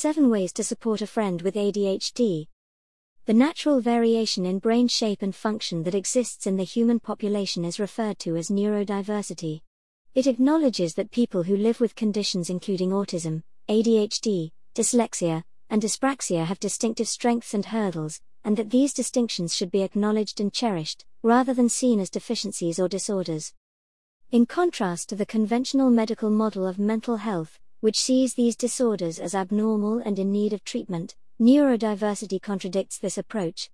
7 Ways to support a friend with ADHD. The natural variation in brain shape and function that exists in the human population is referred to as neurodiversity. It acknowledges that people who live with conditions including autism, ADHD, dyslexia, and dyspraxia have distinctive strengths and hurdles, and that these distinctions should be acknowledged and cherished, rather than seen as deficiencies or disorders. In contrast to the conventional medical model of mental health, which sees these disorders as abnormal and in need of treatment, neurodiversity contradicts this approach.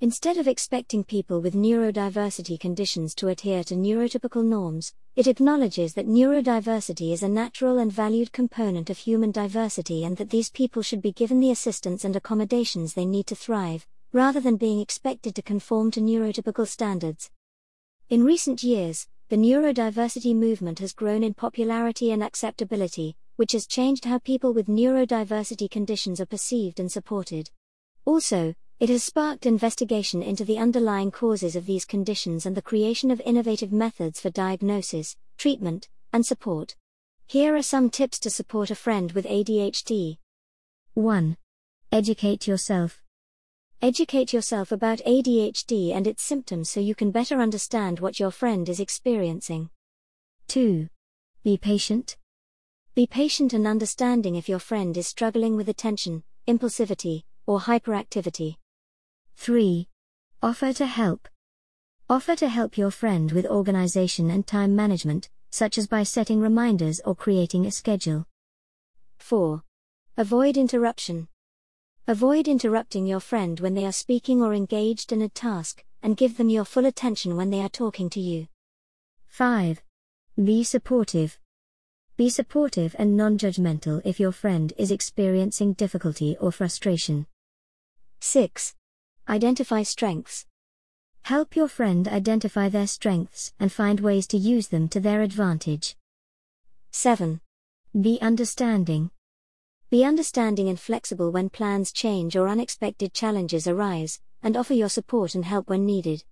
Instead of expecting people with neurodiversity conditions to adhere to neurotypical norms, it acknowledges that neurodiversity is a natural and valued component of human diversity and that these people should be given the assistance and accommodations they need to thrive, rather than being expected to conform to neurotypical standards. In recent years, the neurodiversity movement has grown in popularity and acceptability, which has changed how people with neurodiversity conditions are perceived and supported. Also, it has sparked investigation into the underlying causes of these conditions and the creation of innovative methods for diagnosis, treatment, and support. Here are some tips to support a friend with ADHD. 1. Educate yourself. Educate yourself about ADHD and its symptoms so you can better understand what your friend is experiencing. 2. Be patient. Be patient and understanding if your friend is struggling with attention, impulsivity, or hyperactivity. 3. Offer to help. Offer to help your friend with organization and time management, such as by setting reminders or creating a schedule. 4. Avoid interruption. Avoid interrupting your friend when they are speaking or engaged in a task, and give them your full attention when they are talking to you. 5. Be supportive. Be supportive and non judgmental if your friend is experiencing difficulty or frustration. 6. Identify strengths. Help your friend identify their strengths and find ways to use them to their advantage. 7. Be understanding. Be understanding and flexible when plans change or unexpected challenges arise, and offer your support and help when needed.